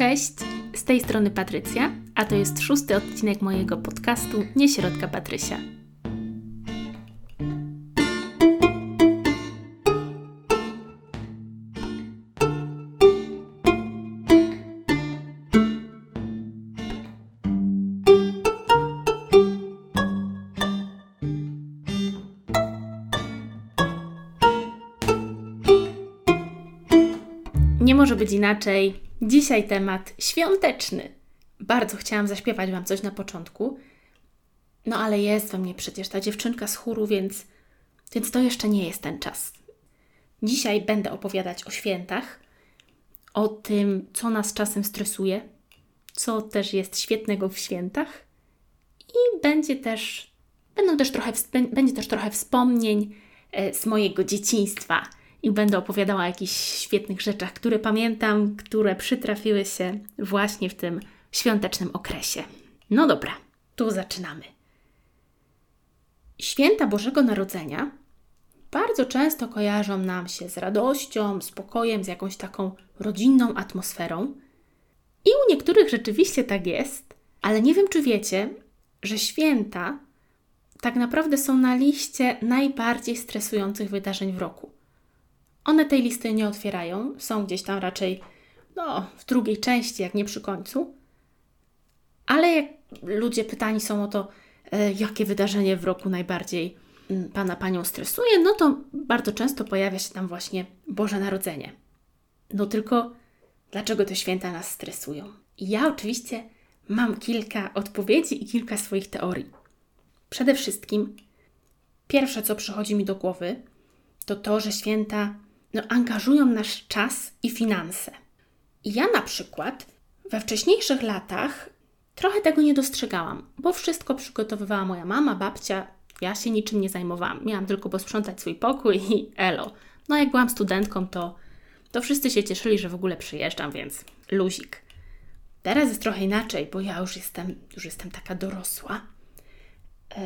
Cześć, z tej strony Patrycja, a to jest szósty odcinek mojego podcastu Nieśrodka Patrysia. Nie może być inaczej. Dzisiaj temat świąteczny. Bardzo chciałam zaśpiewać Wam coś na początku, no ale jest we mnie przecież ta dziewczynka z chóru, więc, więc to jeszcze nie jest ten czas. Dzisiaj będę opowiadać o świętach, o tym, co nas czasem stresuje, co też jest świetnego w świętach i będzie też, będą też trochę, będzie też trochę wspomnień e, z mojego dzieciństwa – i będę opowiadała o jakichś świetnych rzeczach, które pamiętam, które przytrafiły się właśnie w tym świątecznym okresie. No dobra, tu zaczynamy. Święta Bożego Narodzenia bardzo często kojarzą nam się z radością, spokojem, z jakąś taką rodzinną atmosferą. I u niektórych rzeczywiście tak jest, ale nie wiem, czy wiecie, że święta tak naprawdę są na liście najbardziej stresujących wydarzeń w roku. One tej listy nie otwierają, są gdzieś tam raczej no, w drugiej części, jak nie przy końcu. Ale jak ludzie pytani są o to, e, jakie wydarzenie w roku najbardziej mm, Pana Panią stresuje, no to bardzo często pojawia się tam właśnie Boże Narodzenie. No tylko dlaczego te święta nas stresują? Ja oczywiście mam kilka odpowiedzi i kilka swoich teorii. Przede wszystkim, pierwsze co przychodzi mi do głowy, to to, że święta no, angażują nasz czas i finanse. I ja na przykład we wcześniejszych latach trochę tego nie dostrzegałam, bo wszystko przygotowywała moja mama, babcia, ja się niczym nie zajmowałam. Miałam tylko posprzątać swój pokój i elo. No jak byłam studentką, to, to wszyscy się cieszyli, że w ogóle przyjeżdżam, więc luzik. Teraz jest trochę inaczej, bo ja już jestem, już jestem taka dorosła. Yy,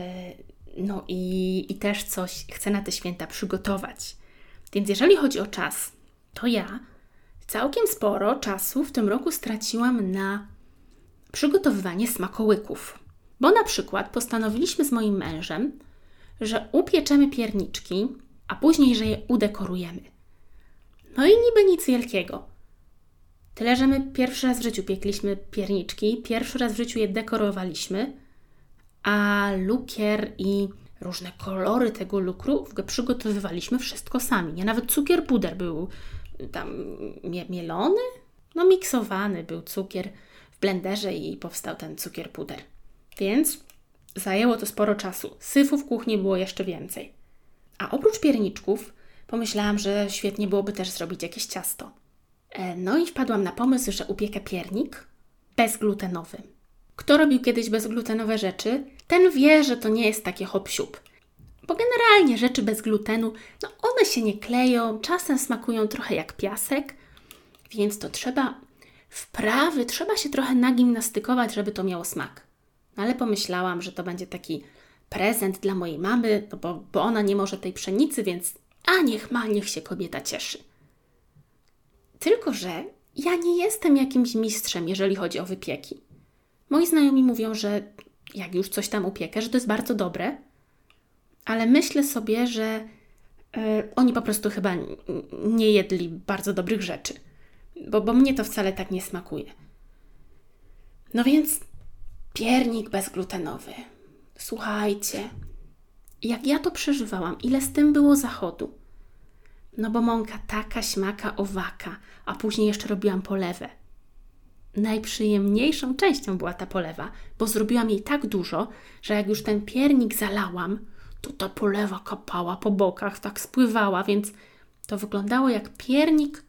no i, i też coś chcę na te święta przygotować. Więc jeżeli chodzi o czas, to ja całkiem sporo czasu w tym roku straciłam na przygotowywanie smakołyków. Bo na przykład postanowiliśmy z moim mężem, że upieczemy pierniczki, a później, że je udekorujemy. No i niby nic wielkiego. Tyle, że my pierwszy raz w życiu piekliśmy pierniczki, pierwszy raz w życiu je dekorowaliśmy, a lukier i różne kolory tego lukru, przygotowywaliśmy wszystko sami. Nie? Nawet cukier puder był tam mielony, no miksowany był cukier w blenderze i powstał ten cukier puder. Więc zajęło to sporo czasu. Syfu w kuchni było jeszcze więcej. A oprócz pierniczków pomyślałam, że świetnie byłoby też zrobić jakieś ciasto. E, no i wpadłam na pomysł, że upiekę piernik bezglutenowy. Kto robił kiedyś bezglutenowe rzeczy, ten wie, że to nie jest takie hop. Bo generalnie rzeczy bez glutenu, no one się nie kleją, czasem smakują trochę jak piasek, więc to trzeba wprawy, trzeba się trochę nagimnastykować, żeby to miało smak. No ale pomyślałam, że to będzie taki prezent dla mojej mamy, no bo, bo ona nie może tej pszenicy, więc a niech ma, niech się kobieta cieszy. Tylko, że ja nie jestem jakimś mistrzem, jeżeli chodzi o wypieki. Moi znajomi mówią, że jak już coś tam upiekę, że to jest bardzo dobre, ale myślę sobie, że y, oni po prostu chyba nie jedli bardzo dobrych rzeczy, bo, bo mnie to wcale tak nie smakuje. No więc piernik bezglutenowy. Słuchajcie, jak ja to przeżywałam, ile z tym było zachodu. No bo mąka taka, śmaka, owaka, a później jeszcze robiłam polewę najprzyjemniejszą częścią była ta polewa, bo zrobiłam jej tak dużo, że jak już ten piernik zalałam, to ta polewa kapała po bokach, tak spływała, więc to wyglądało jak piernik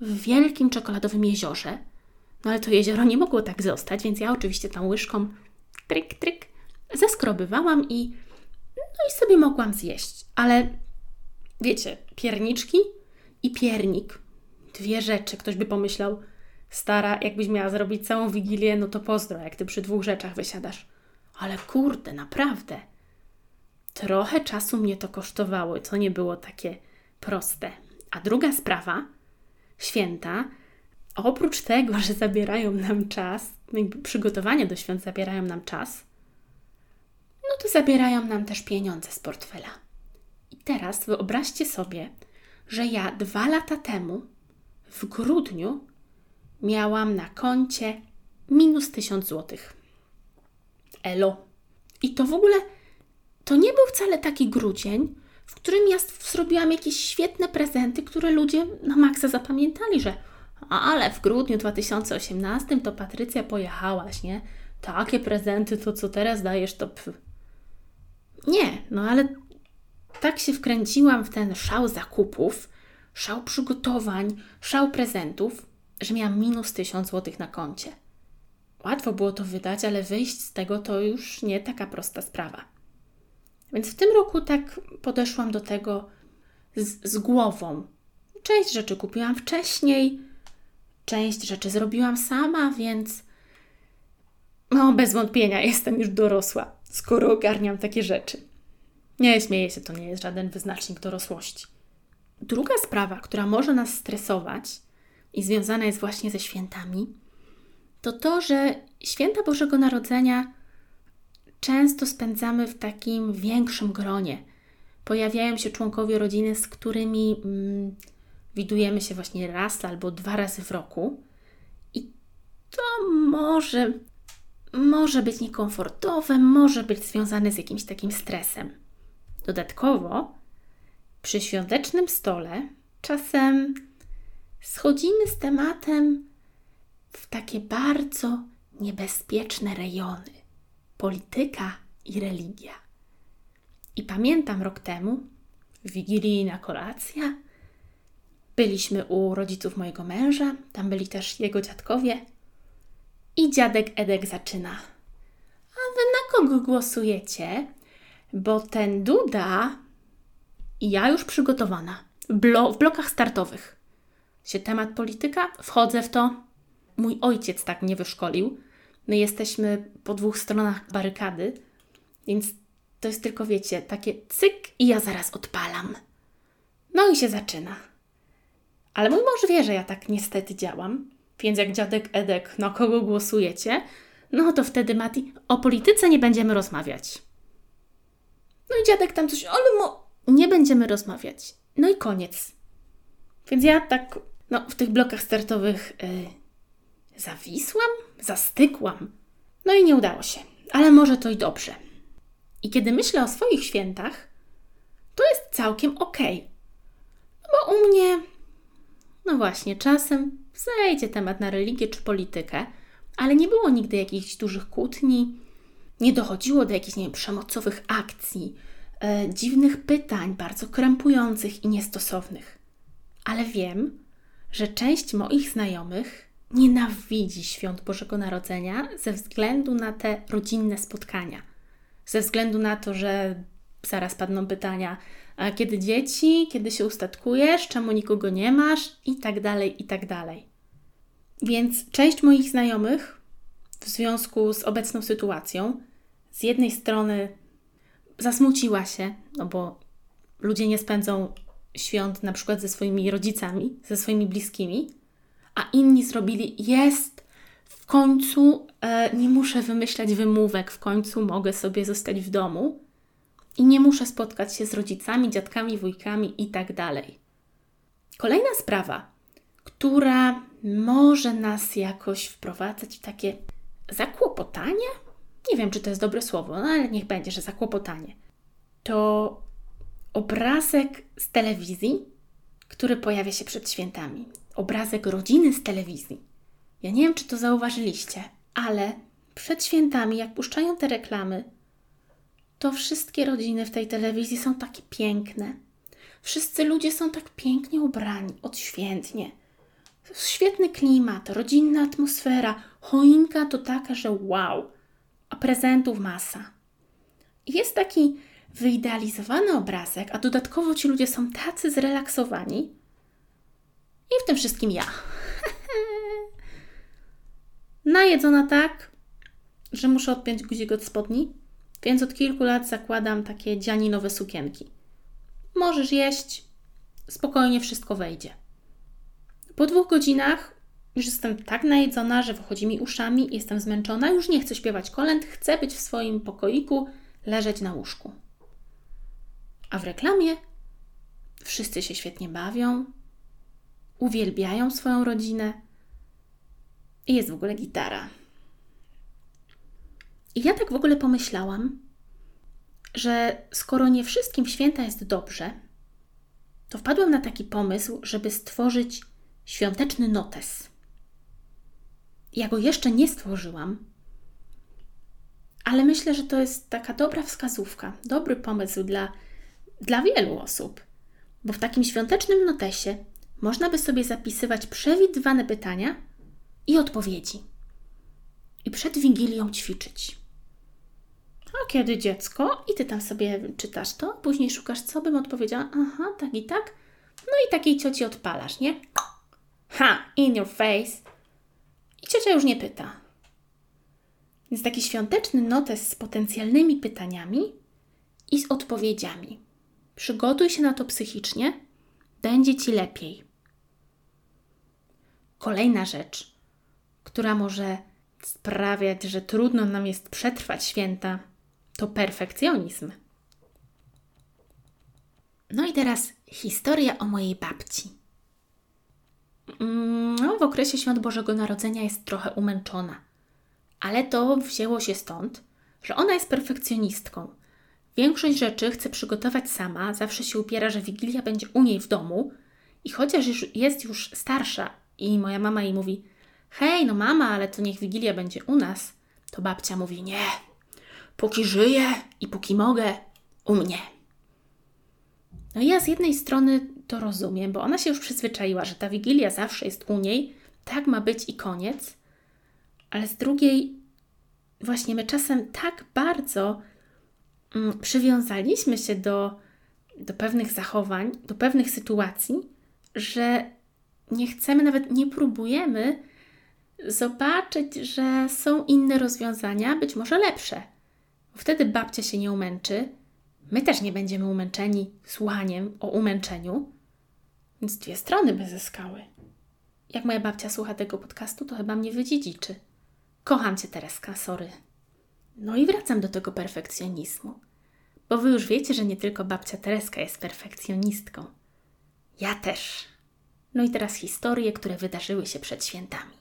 w wielkim czekoladowym jeziorze. No ale to jezioro nie mogło tak zostać, więc ja oczywiście tą łyżką tryk, tryk zeskrobywałam i no i sobie mogłam zjeść. Ale wiecie, pierniczki i piernik, dwie rzeczy, ktoś by pomyślał, Stara, jakbyś miała zrobić całą wigilię, no to pozdro, jak ty przy dwóch rzeczach wysiadasz. Ale kurde, naprawdę. Trochę czasu mnie to kosztowało, co nie było takie proste. A druga sprawa, święta, oprócz tego, że zabierają nam czas, jakby przygotowania do świąt zabierają nam czas, no to zabierają nam też pieniądze z portfela. I teraz wyobraźcie sobie, że ja dwa lata temu, w grudniu, miałam na koncie minus 1000 złotych. Elo. I to w ogóle to nie był wcale taki grudzień, w którym ja zrobiłam jakieś świetne prezenty, które ludzie na maksa zapamiętali, że ale w grudniu 2018 to Patrycja pojechałaś, nie? Takie prezenty, to co teraz dajesz, to pf. Nie, no ale tak się wkręciłam w ten szał zakupów, szał przygotowań, szał prezentów, że miałam minus 1000 zł na koncie. Łatwo było to wydać, ale wyjść z tego to już nie taka prosta sprawa. Więc w tym roku tak podeszłam do tego z, z głową. Część rzeczy kupiłam wcześniej, część rzeczy zrobiłam sama, więc no, bez wątpienia jestem już dorosła, skoro ogarniam takie rzeczy. Nie śmieję się, to nie jest żaden wyznacznik dorosłości. Druga sprawa, która może nas stresować i związana jest właśnie ze świętami, to to, że święta Bożego Narodzenia często spędzamy w takim większym gronie. Pojawiają się członkowie rodziny, z którymi mm, widujemy się właśnie raz albo dwa razy w roku. I to może, może być niekomfortowe, może być związane z jakimś takim stresem. Dodatkowo przy świątecznym stole czasem schodzimy z tematem w takie bardzo niebezpieczne rejony polityka i religia. I pamiętam rok temu, wigilijna kolacja, byliśmy u rodziców mojego męża, tam byli też jego dziadkowie i dziadek Edek zaczyna. A wy na kogo głosujecie? Bo ten Duda i ja już przygotowana Blo w blokach startowych. Się temat polityka, wchodzę w to. Mój ojciec tak mnie wyszkolił, My jesteśmy po dwóch stronach barykady, więc to jest tylko, wiecie, takie cyk i ja zaraz odpalam. No i się zaczyna. Ale mój mąż wie, że ja tak niestety działam, więc jak dziadek Edek, na kogo głosujecie, no to wtedy Mati, o polityce nie będziemy rozmawiać. No i dziadek tam coś, ale mo, nie będziemy rozmawiać. No i koniec. Więc ja tak, no w tych blokach startowych yy, Zawisłam? Zastygłam. No i nie udało się, ale może to i dobrze. I kiedy myślę o swoich świętach, to jest całkiem. No bo u mnie, no właśnie, czasem zejdzie temat na religię czy politykę, ale nie było nigdy jakichś dużych kłótni, nie dochodziło do jakichś, nie wiem, przemocowych akcji, e, dziwnych pytań, bardzo krępujących i niestosownych. Ale wiem, że część moich znajomych nienawidzi świąt Bożego Narodzenia ze względu na te rodzinne spotkania. Ze względu na to, że zaraz padną pytania, a kiedy dzieci, kiedy się ustatkujesz, czemu nikogo nie masz i tak dalej, i tak dalej. Więc część moich znajomych w związku z obecną sytuacją z jednej strony zasmuciła się, no bo ludzie nie spędzą świąt na przykład ze swoimi rodzicami, ze swoimi bliskimi, a inni zrobili jest, w końcu e, nie muszę wymyślać wymówek, w końcu mogę sobie zostać w domu i nie muszę spotkać się z rodzicami, dziadkami, wujkami i tak dalej. Kolejna sprawa, która może nas jakoś wprowadzać w takie zakłopotanie? Nie wiem, czy to jest dobre słowo, no ale niech będzie, że zakłopotanie. To obrazek z telewizji, który pojawia się przed świętami obrazek rodziny z telewizji. Ja nie wiem, czy to zauważyliście, ale przed świętami, jak puszczają te reklamy, to wszystkie rodziny w tej telewizji są takie piękne. Wszyscy ludzie są tak pięknie ubrani, odświętnie. Świetny klimat, rodzinna atmosfera, choinka to taka, że wow, a prezentów masa. Jest taki wyidealizowany obrazek, a dodatkowo ci ludzie są tacy zrelaksowani, i w tym wszystkim ja. Najedzona tak, że muszę odpiąć guzik od spodni, więc od kilku lat zakładam takie dzianinowe sukienki. Możesz jeść, spokojnie wszystko wejdzie. Po dwóch godzinach Już jestem tak najedzona, że wychodzi mi uszami, jestem zmęczona, już nie chcę śpiewać kolęd, chcę być w swoim pokoiku, leżeć na łóżku. A w reklamie wszyscy się świetnie bawią, uwielbiają swoją rodzinę i jest w ogóle gitara. I ja tak w ogóle pomyślałam, że skoro nie wszystkim święta jest dobrze, to wpadłam na taki pomysł, żeby stworzyć świąteczny notes. Ja go jeszcze nie stworzyłam, ale myślę, że to jest taka dobra wskazówka, dobry pomysł dla, dla wielu osób, bo w takim świątecznym notesie można by sobie zapisywać przewidywane pytania i odpowiedzi. I przed wigilią ćwiczyć. A kiedy dziecko? I ty tam sobie czytasz to, później szukasz, co bym odpowiedziała. Aha, tak i tak. No i takiej cioci odpalasz, nie? Ha, in your face. I ciocia już nie pyta. Więc taki świąteczny notes z potencjalnymi pytaniami i z odpowiedziami. Przygotuj się na to psychicznie, będzie ci lepiej. Kolejna rzecz, która może sprawiać, że trudno nam jest przetrwać święta, to perfekcjonizm. No i teraz historia o mojej babci. Mm, no, w okresie świąt Bożego Narodzenia jest trochę umęczona, ale to wzięło się stąd, że ona jest perfekcjonistką. Większość rzeczy chce przygotować sama, zawsze się upiera, że Wigilia będzie u niej w domu i chociaż już jest już starsza i moja mama jej mówi hej, no mama, ale to niech Wigilia będzie u nas, to babcia mówi nie, póki żyję i póki mogę, u mnie. No ja z jednej strony to rozumiem, bo ona się już przyzwyczaiła, że ta wigilia zawsze jest u niej, tak ma być i koniec, ale z drugiej, właśnie my czasem tak bardzo przywiązaliśmy się do, do pewnych zachowań, do pewnych sytuacji, że nie chcemy, nawet nie próbujemy zobaczyć, że są inne rozwiązania, być może lepsze. Wtedy babcia się nie umęczy, my też nie będziemy umęczeni słuchaniem o umęczeniu, więc dwie strony by zyskały. Jak moja babcia słucha tego podcastu, to chyba mnie wydziedziczy. Kocham Cię, Tereska, sorry. No i wracam do tego perfekcjonizmu. Bo Wy już wiecie, że nie tylko babcia Tereska jest perfekcjonistką. Ja też. No i teraz historie, które wydarzyły się przed świętami.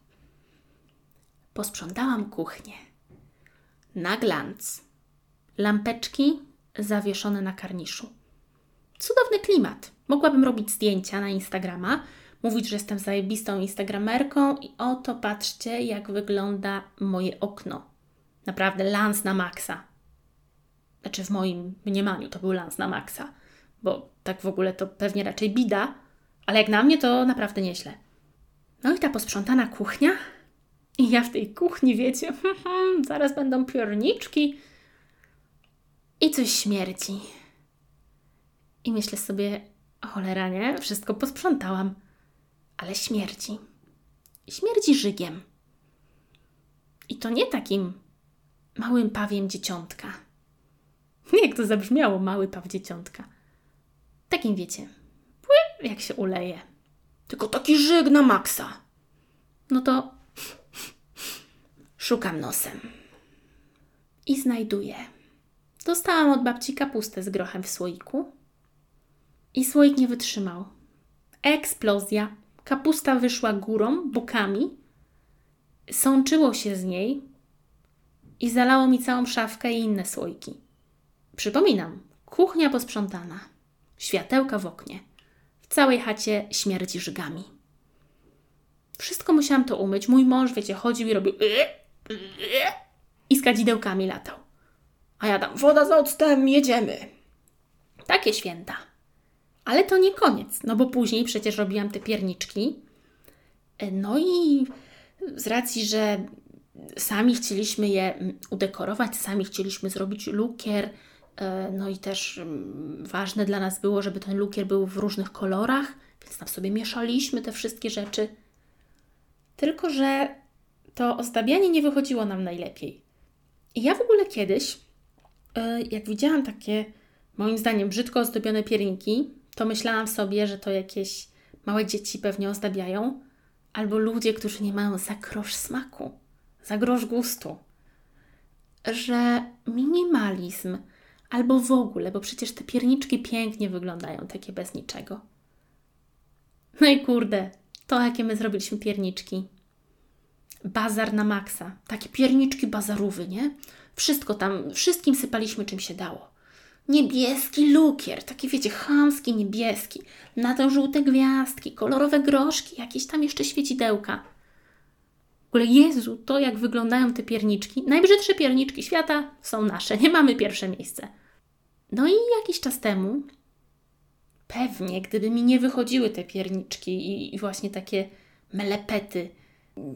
Posprzątałam kuchnię. Na glanc lampeczki zawieszone na karniszu. Cudowny klimat. Mogłabym robić zdjęcia na Instagrama, mówić, że jestem zajebistą instagramerką i oto patrzcie, jak wygląda moje okno. Naprawdę lans na maksa. Znaczy w moim mniemaniu to był lans na maksa, bo tak w ogóle to pewnie raczej bida, ale jak na mnie to naprawdę nieźle. No i ta posprzątana kuchnia. I ja w tej kuchni, wiecie, zaraz będą piorniczki, i coś śmierdzi. I myślę sobie, cholera nie, wszystko posprzątałam, ale śmierdzi. Śmierdzi żygiem. I to nie takim małym pawiem dzieciątka. Jak to zabrzmiało, mały paw dzieciątka. Takim wiecie, jak się uleje. Tylko taki żyg na maksa. No to szukam nosem. I znajduję. Dostałam od babci kapustę z grochem w słoiku. I słoik nie wytrzymał. Eksplozja. Kapusta wyszła górą, bokami. Sączyło się z niej i zalało mi całą szafkę i inne słoiki. Przypominam, kuchnia posprzątana, światełka w oknie. W całej chacie śmierdzi żygami. Wszystko musiałam to umyć. Mój mąż, wiecie, chodził i robił i z kadzidełkami latał. A ja dam woda za octem, jedziemy. Takie święta. Ale to nie koniec, no bo później przecież robiłam te pierniczki. No i z racji, że sami chcieliśmy je udekorować, sami chcieliśmy zrobić lukier, e, no i też mm, ważne dla nas było, żeby ten lukier był w różnych kolorach, więc tam sobie mieszaliśmy te wszystkie rzeczy. Tylko, że to ozdabianie nie wychodziło nam najlepiej. I ja w ogóle kiedyś E, jak widziałam takie, moim zdaniem, brzydko ozdobione pierniki, to myślałam sobie, że to jakieś małe dzieci pewnie ozdabiają, albo ludzie, którzy nie mają za smaku, za grosz gustu. Że minimalizm, albo w ogóle, bo przecież te pierniczki pięknie wyglądają, takie bez niczego. No i kurde, to jakie my zrobiliśmy pierniczki. Bazar na maksa. Takie pierniczki bazarówy, nie? Wszystko tam, wszystkim sypaliśmy czym się dało. Niebieski lukier, taki wiecie, chamski niebieski. Na to żółte gwiazdki, kolorowe groszki, jakieś tam jeszcze świecidełka. W ogóle Jezu, to jak wyglądają te pierniczki. Najbrzydsze pierniczki świata są nasze, nie mamy pierwsze miejsce. No i jakiś czas temu, pewnie, gdyby mi nie wychodziły te pierniczki i, i właśnie takie melepety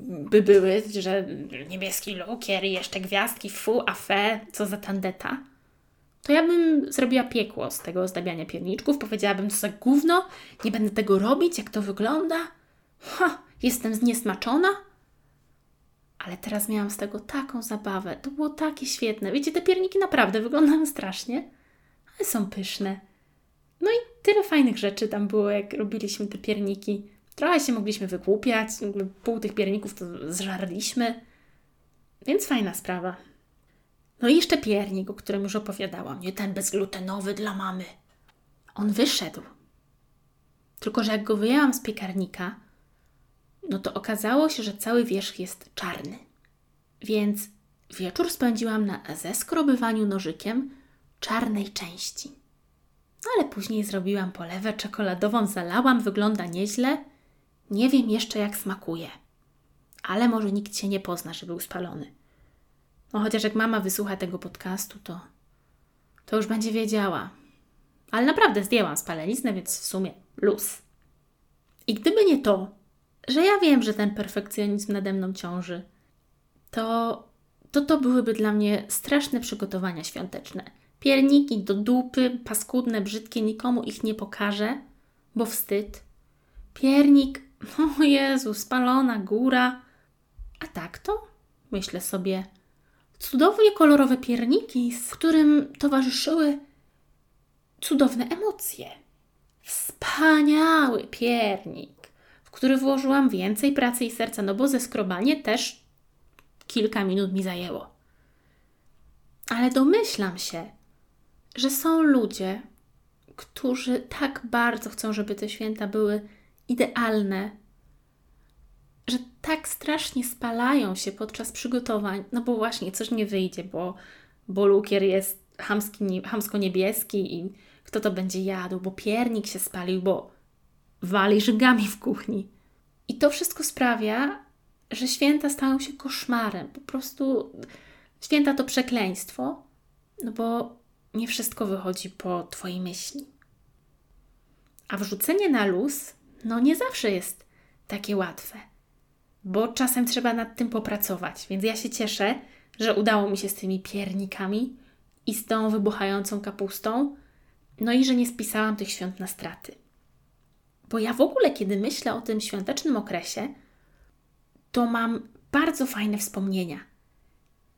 by były, że niebieski lukier i jeszcze gwiazdki, fu, a fe, co za tandeta, to ja bym zrobiła piekło z tego ozdabiania pierniczków, powiedziałabym, co za gówno, nie będę tego robić, jak to wygląda. Ha, jestem zniesmaczona. Ale teraz miałam z tego taką zabawę. To było takie świetne. Wiecie, te pierniki naprawdę wyglądają strasznie, ale są pyszne. No i tyle fajnych rzeczy tam było, jak robiliśmy te pierniki. Trochę się mogliśmy wykłupiać, pół tych pierników to zżarliśmy, więc fajna sprawa. No i jeszcze piernik, o którym już opowiadałam, nie ten bezglutenowy dla mamy. On wyszedł. Tylko, że jak go wyjęłam z piekarnika, no to okazało się, że cały wierzch jest czarny. Więc wieczór spędziłam na zeskrobywaniu nożykiem czarnej części. No ale później zrobiłam polewę czekoladową, zalałam, wygląda nieźle. Nie wiem jeszcze jak smakuje. Ale może nikt się nie pozna, że był spalony. No chociaż jak mama wysłucha tego podcastu, to, to już będzie wiedziała. Ale naprawdę zdjęłam spaleniznę, więc w sumie luz. I gdyby nie to, że ja wiem, że ten perfekcjonizm nade mną ciąży, to to, to byłyby dla mnie straszne przygotowania świąteczne. Pierniki do dupy, paskudne, brzydkie, nikomu ich nie pokażę, bo wstyd. Piernik, o Jezu, spalona góra. A tak to, myślę sobie, cudownie kolorowe pierniki, z którym towarzyszyły cudowne emocje. Wspaniały piernik, który włożyłam więcej pracy i serca, no bo ze skrobanie też kilka minut mi zajęło. Ale domyślam się, że są ludzie, którzy tak bardzo chcą, żeby te święta były idealne, że tak strasznie spalają się podczas przygotowań, no bo właśnie coś nie wyjdzie, bo, bo lukier jest hamski, hamsko-niebieski i kto to będzie jadł, bo piernik się spalił, bo wali żygami w kuchni. I to wszystko sprawia, że święta stają się koszmarem. Po prostu święta to przekleństwo, no bo nie wszystko wychodzi po Twojej myśli. A wrzucenie na luz, no nie zawsze jest takie łatwe bo czasem trzeba nad tym popracować. Więc ja się cieszę, że udało mi się z tymi piernikami i z tą wybuchającą kapustą, no i że nie spisałam tych świąt na straty. Bo ja w ogóle, kiedy myślę o tym świątecznym okresie, to mam bardzo fajne wspomnienia.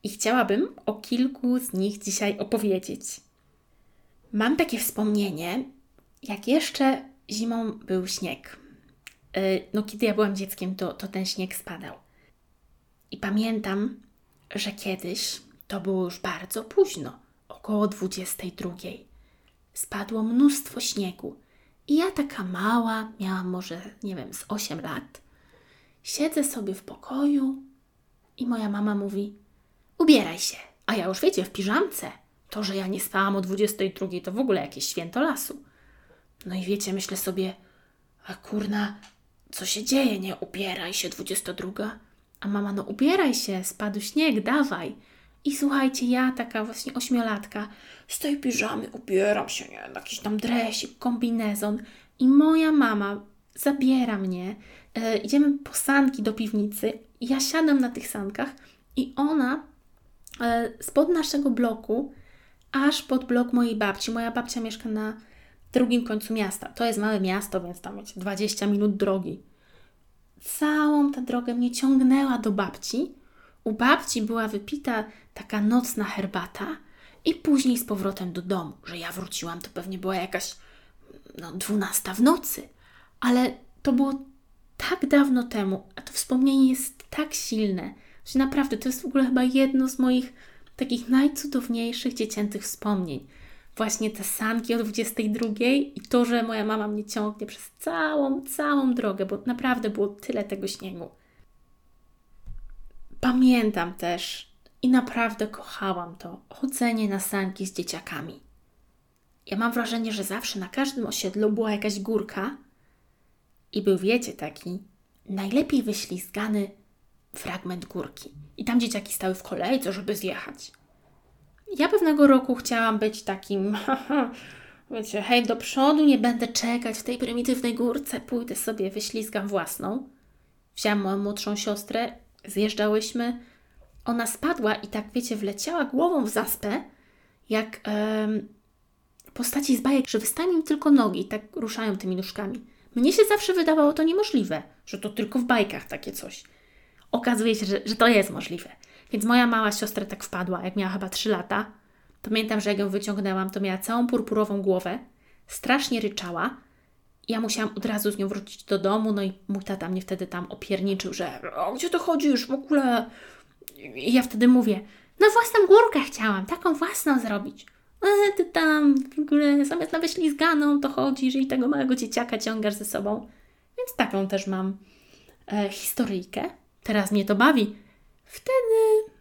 I chciałabym o kilku z nich dzisiaj opowiedzieć. Mam takie wspomnienie, jak jeszcze zimą był śnieg. E, no kiedy ja byłam dzieckiem, to, to ten śnieg spadał. I pamiętam, że kiedyś, to było już bardzo późno, około 22, spadło mnóstwo śniegu. I ja taka mała, miałam może, nie wiem, z 8 lat, siedzę sobie w pokoju i moja mama mówi: Ubieraj się. A ja już wiecie, w piżamce. To, że ja nie spałam o 22, to w ogóle jakieś święto lasu. No i wiecie, myślę sobie, a kurna, co się dzieje? Nie ubieraj się, 22. A mama, no ubieraj się, spadł śnieg, dawaj. I słuchajcie, ja taka właśnie ośmiolatka, z tej piżamy ubieram się, nie, jakiś tam dresik, kombinezon. I moja mama zabiera mnie, e, idziemy po sanki do piwnicy. Ja siadam na tych sankach i ona e, spod naszego bloku, aż pod blok mojej babci. Moja babcia mieszka na drugim końcu miasta. To jest małe miasto, więc tam wiecie, 20 minut drogi. Całą tę drogę mnie ciągnęła do babci. U babci była wypita taka nocna herbata i później z powrotem do domu. Że ja wróciłam, to pewnie była jakaś no, dwunasta w nocy. Ale to było tak dawno temu, a to wspomnienie jest tak silne, że naprawdę to jest w ogóle chyba jedno z moich takich najcudowniejszych dziecięcych wspomnień. Właśnie te sanki o 22 i to, że moja mama mnie ciągnie przez całą, całą drogę, bo naprawdę było tyle tego śniegu. Pamiętam też i naprawdę kochałam to chodzenie na sanki z dzieciakami. Ja mam wrażenie, że zawsze na każdym osiedlu była jakaś górka i był, wiecie, taki najlepiej wyślizgany fragment górki. I tam dzieciaki stały w kolejce, żeby zjechać. Ja pewnego roku chciałam być takim, wiecie, hej, do przodu, nie będę czekać w tej prymitywnej górce, pójdę sobie, wyślizgam własną. Wziąłam moją młodszą siostrę, zjeżdżałyśmy. Ona spadła i tak, wiecie, wleciała głową w zaspę, jak em, postaci z bajek, że wystają im tylko nogi tak ruszają tymi nóżkami. Mnie się zawsze wydawało to niemożliwe, że to tylko w bajkach takie coś. Okazuje się, że, że to jest możliwe. Więc moja mała siostra tak wpadła, jak miała chyba 3 lata. Pamiętam, że jak ją wyciągnęłam, to miała całą purpurową głowę, strasznie ryczała. Ja musiałam od razu z nią wrócić do domu, no i mój tata mnie wtedy tam opierniczył, że o, gdzie to chodzisz w ogóle? I ja wtedy mówię, na własną górkę chciałam, taką własną zrobić. E, ty tam w ogóle zamiast na wyślizganą to chodzisz i tego małego dzieciaka ciągasz ze sobą. Więc taką też mam e, historyjkę. Teraz mnie to bawi. Wtedy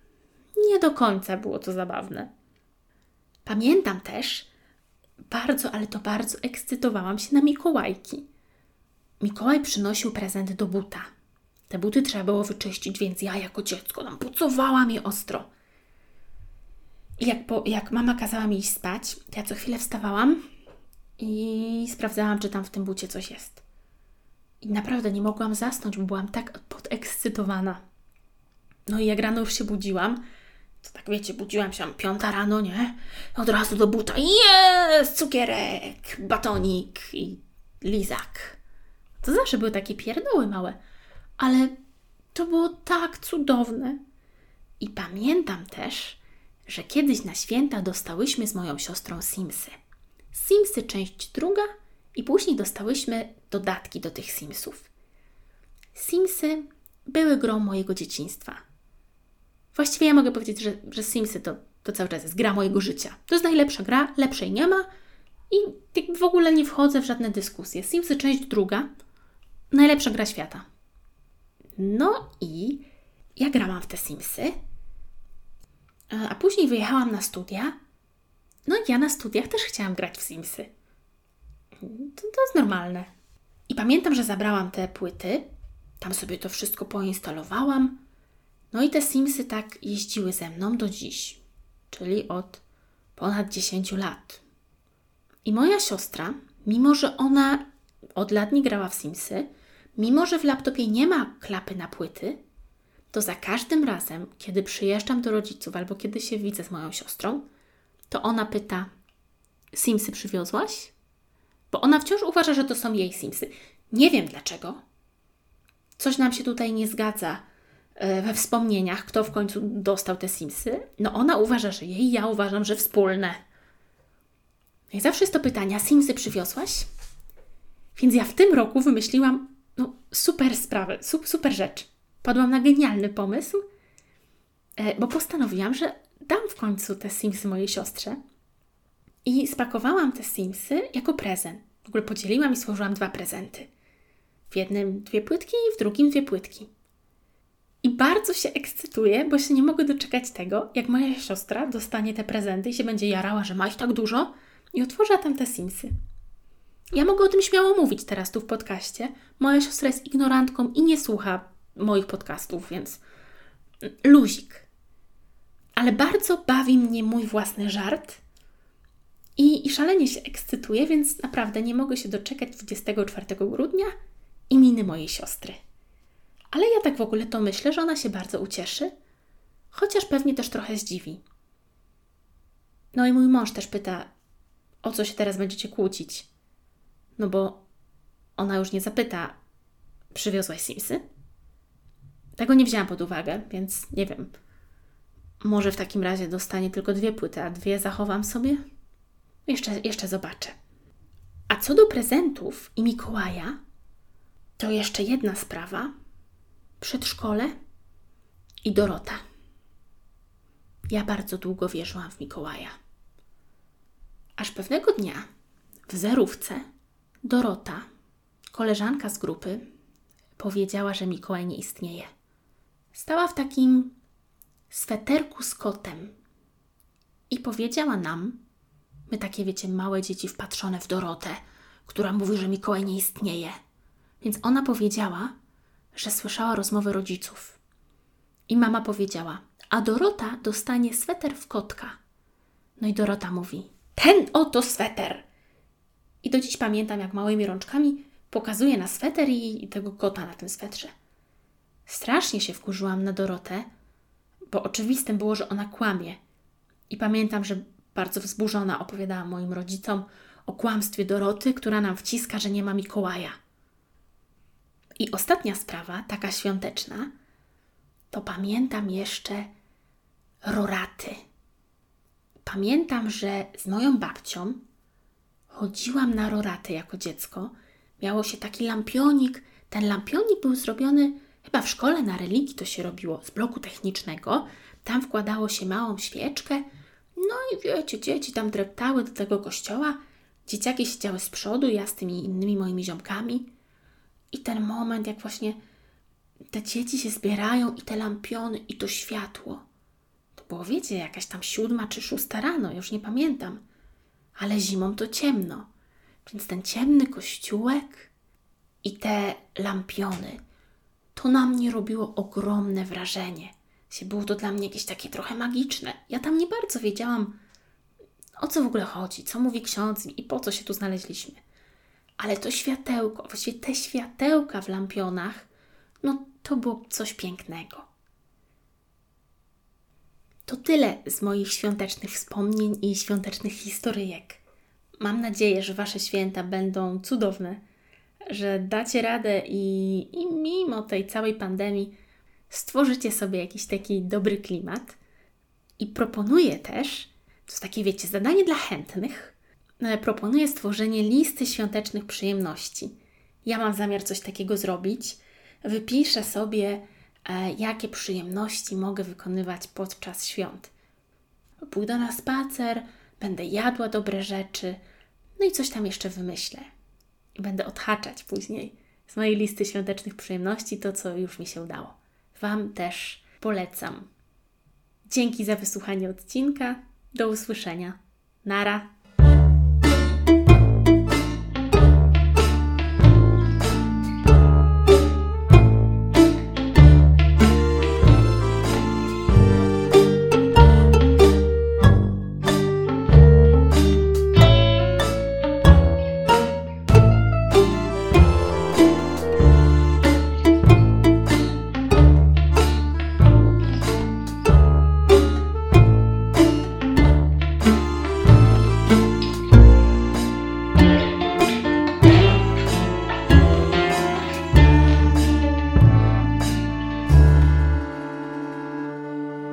nie do końca było to zabawne. Pamiętam też, bardzo, ale to bardzo ekscytowałam się na Mikołajki. Mikołaj przynosił prezent do buta. Te buty trzeba było wyczyścić, więc ja jako dziecko tam pucowałam je ostro. I jak, po, jak mama kazała mi iść spać, to ja co chwilę wstawałam i sprawdzałam, czy tam w tym bucie coś jest. I naprawdę nie mogłam zasnąć, bo byłam tak podekscytowana. No i jak rano już się budziłam, to tak wiecie, budziłam się piąta rano, nie? Od razu do buta. Jest! Cukierek, batonik i lizak. To zawsze były takie pierdoły małe, ale to było tak cudowne. I pamiętam też, że kiedyś na święta dostałyśmy z moją siostrą Simsy. Simsy część druga i później dostałyśmy dodatki do tych Simsów. Simsy były grą mojego dzieciństwa. Właściwie ja mogę powiedzieć, że, że Simsy to, to cały czas jest gra mojego życia. To jest najlepsza gra, lepszej nie ma i w ogóle nie wchodzę w żadne dyskusje. Simsy część druga, najlepsza gra świata. No i ja grałam w te Simsy, e, a później wyjechałam na studia. No i ja na studiach też chciałam grać w Simsy. To, to jest normalne. I pamiętam, że zabrałam te płyty, tam sobie to wszystko poinstalowałam. No i te Simsy tak jeździły ze mną do dziś, czyli od ponad 10 lat. I moja siostra, mimo że ona od lat nie grała w Simsy, mimo że w laptopie nie ma klapy na płyty, to za każdym razem, kiedy przyjeżdżam do rodziców albo kiedy się widzę z moją siostrą, to ona pyta: Simsy przywiozłaś? Bo ona wciąż uważa, że to są jej Simsy. Nie wiem dlaczego. Coś nam się tutaj nie zgadza we wspomnieniach, kto w końcu dostał te Simsy. No ona uważa, że jej, ja uważam, że wspólne. I zawsze jest to pytanie, Simsy przywiozłaś? Więc ja w tym roku wymyśliłam no, super sprawę, super rzecz. Padłam na genialny pomysł, e, bo postanowiłam, że dam w końcu te Simsy mojej siostrze i spakowałam te Simsy jako prezent. W ogóle podzieliłam i stworzyłam dwa prezenty. W jednym dwie płytki, w drugim dwie płytki. I bardzo się ekscytuję, bo się nie mogę doczekać tego, jak moja siostra dostanie te prezenty i się będzie jarała, że ma ich tak dużo i otworzy tam te Simsy. Ja mogę o tym śmiało mówić teraz tu w podcaście. Moja siostra jest ignorantką i nie słucha moich podcastów, więc luzik. Ale bardzo bawi mnie mój własny żart i, i szalenie się ekscytuję, więc naprawdę nie mogę się doczekać 24 grudnia imieniny mojej siostry. Ale ja tak w ogóle to myślę, że ona się bardzo ucieszy, chociaż pewnie też trochę zdziwi. No i mój mąż też pyta, o co się teraz będziecie kłócić. No bo ona już nie zapyta, przywiozłaś Simsy? Tego nie wzięłam pod uwagę, więc nie wiem. Może w takim razie dostanie tylko dwie płyty, a dwie zachowam sobie? Jeszcze, jeszcze zobaczę. A co do prezentów i Mikołaja, To jeszcze jedna sprawa. Przedszkole i Dorota. Ja bardzo długo wierzyłam w Mikołaja. Aż pewnego dnia w zerówce Dorota, koleżanka z grupy, powiedziała, że Mikołaj nie istnieje. Stała w takim sweterku z kotem i powiedziała nam, my takie wiecie, małe dzieci wpatrzone w Dorotę, która mówi, że Mikołaj nie istnieje. Więc ona powiedziała, że słyszała rozmowę rodziców. I mama powiedziała, a Dorota dostanie sweter w kotka. No i Dorota mówi, ten oto sweter. I do dziś pamiętam, jak małymi rączkami pokazuje na sweter i tego kota na tym swetrze. Strasznie się wkurzyłam na Dorotę, bo oczywistym było, że ona kłamie. I pamiętam, że bardzo wzburzona opowiadała moim rodzicom o kłamstwie Doroty, która nam wciska, że nie ma Mikołaja. I ostatnia sprawa, taka świąteczna, to pamiętam jeszcze roraty. Pamiętam, że z moją babcią chodziłam na roraty jako dziecko. Miało się taki lampionik. Ten lampionik był zrobiony chyba w szkole na religii to się robiło z bloku technicznego. Tam wkładało się małą świeczkę. No i wiecie, dzieci tam dreptały do tego kościoła. Dzieciaki siedziały z przodu, ja z tymi innymi moimi ziomkami. I ten moment, jak właśnie te dzieci się zbierają i te lampiony i to światło. To było, wiecie, jakaś tam siódma czy szósta rano, już nie pamiętam. Ale zimą to ciemno. Więc ten ciemny kościółek i te lampiony, to na mnie robiło ogromne wrażenie. Było to dla mnie jakieś takie trochę magiczne. Ja tam nie bardzo wiedziałam, o co w ogóle chodzi, co mówi ksiądz i po co się tu znaleźliśmy. Ale to światełko, właściwie te światełka w lampionach, no to było coś pięknego. To tyle z moich świątecznych wspomnień i świątecznych historyjek. Mam nadzieję, że Wasze święta będą cudowne, że dacie radę i, i mimo tej całej pandemii stworzycie sobie jakiś taki dobry klimat. I proponuję też, to takie, wiecie, zadanie dla chętnych, proponuję stworzenie listy świątecznych przyjemności. Ja mam zamiar coś takiego zrobić. Wypiszę sobie, e, jakie przyjemności mogę wykonywać podczas świąt. Pójdę na spacer, będę jadła dobre rzeczy, no i coś tam jeszcze wymyślę. I będę odhaczać później z mojej listy świątecznych przyjemności to, co już mi się udało. Wam też polecam. Dzięki za wysłuchanie odcinka. Do usłyszenia. Nara.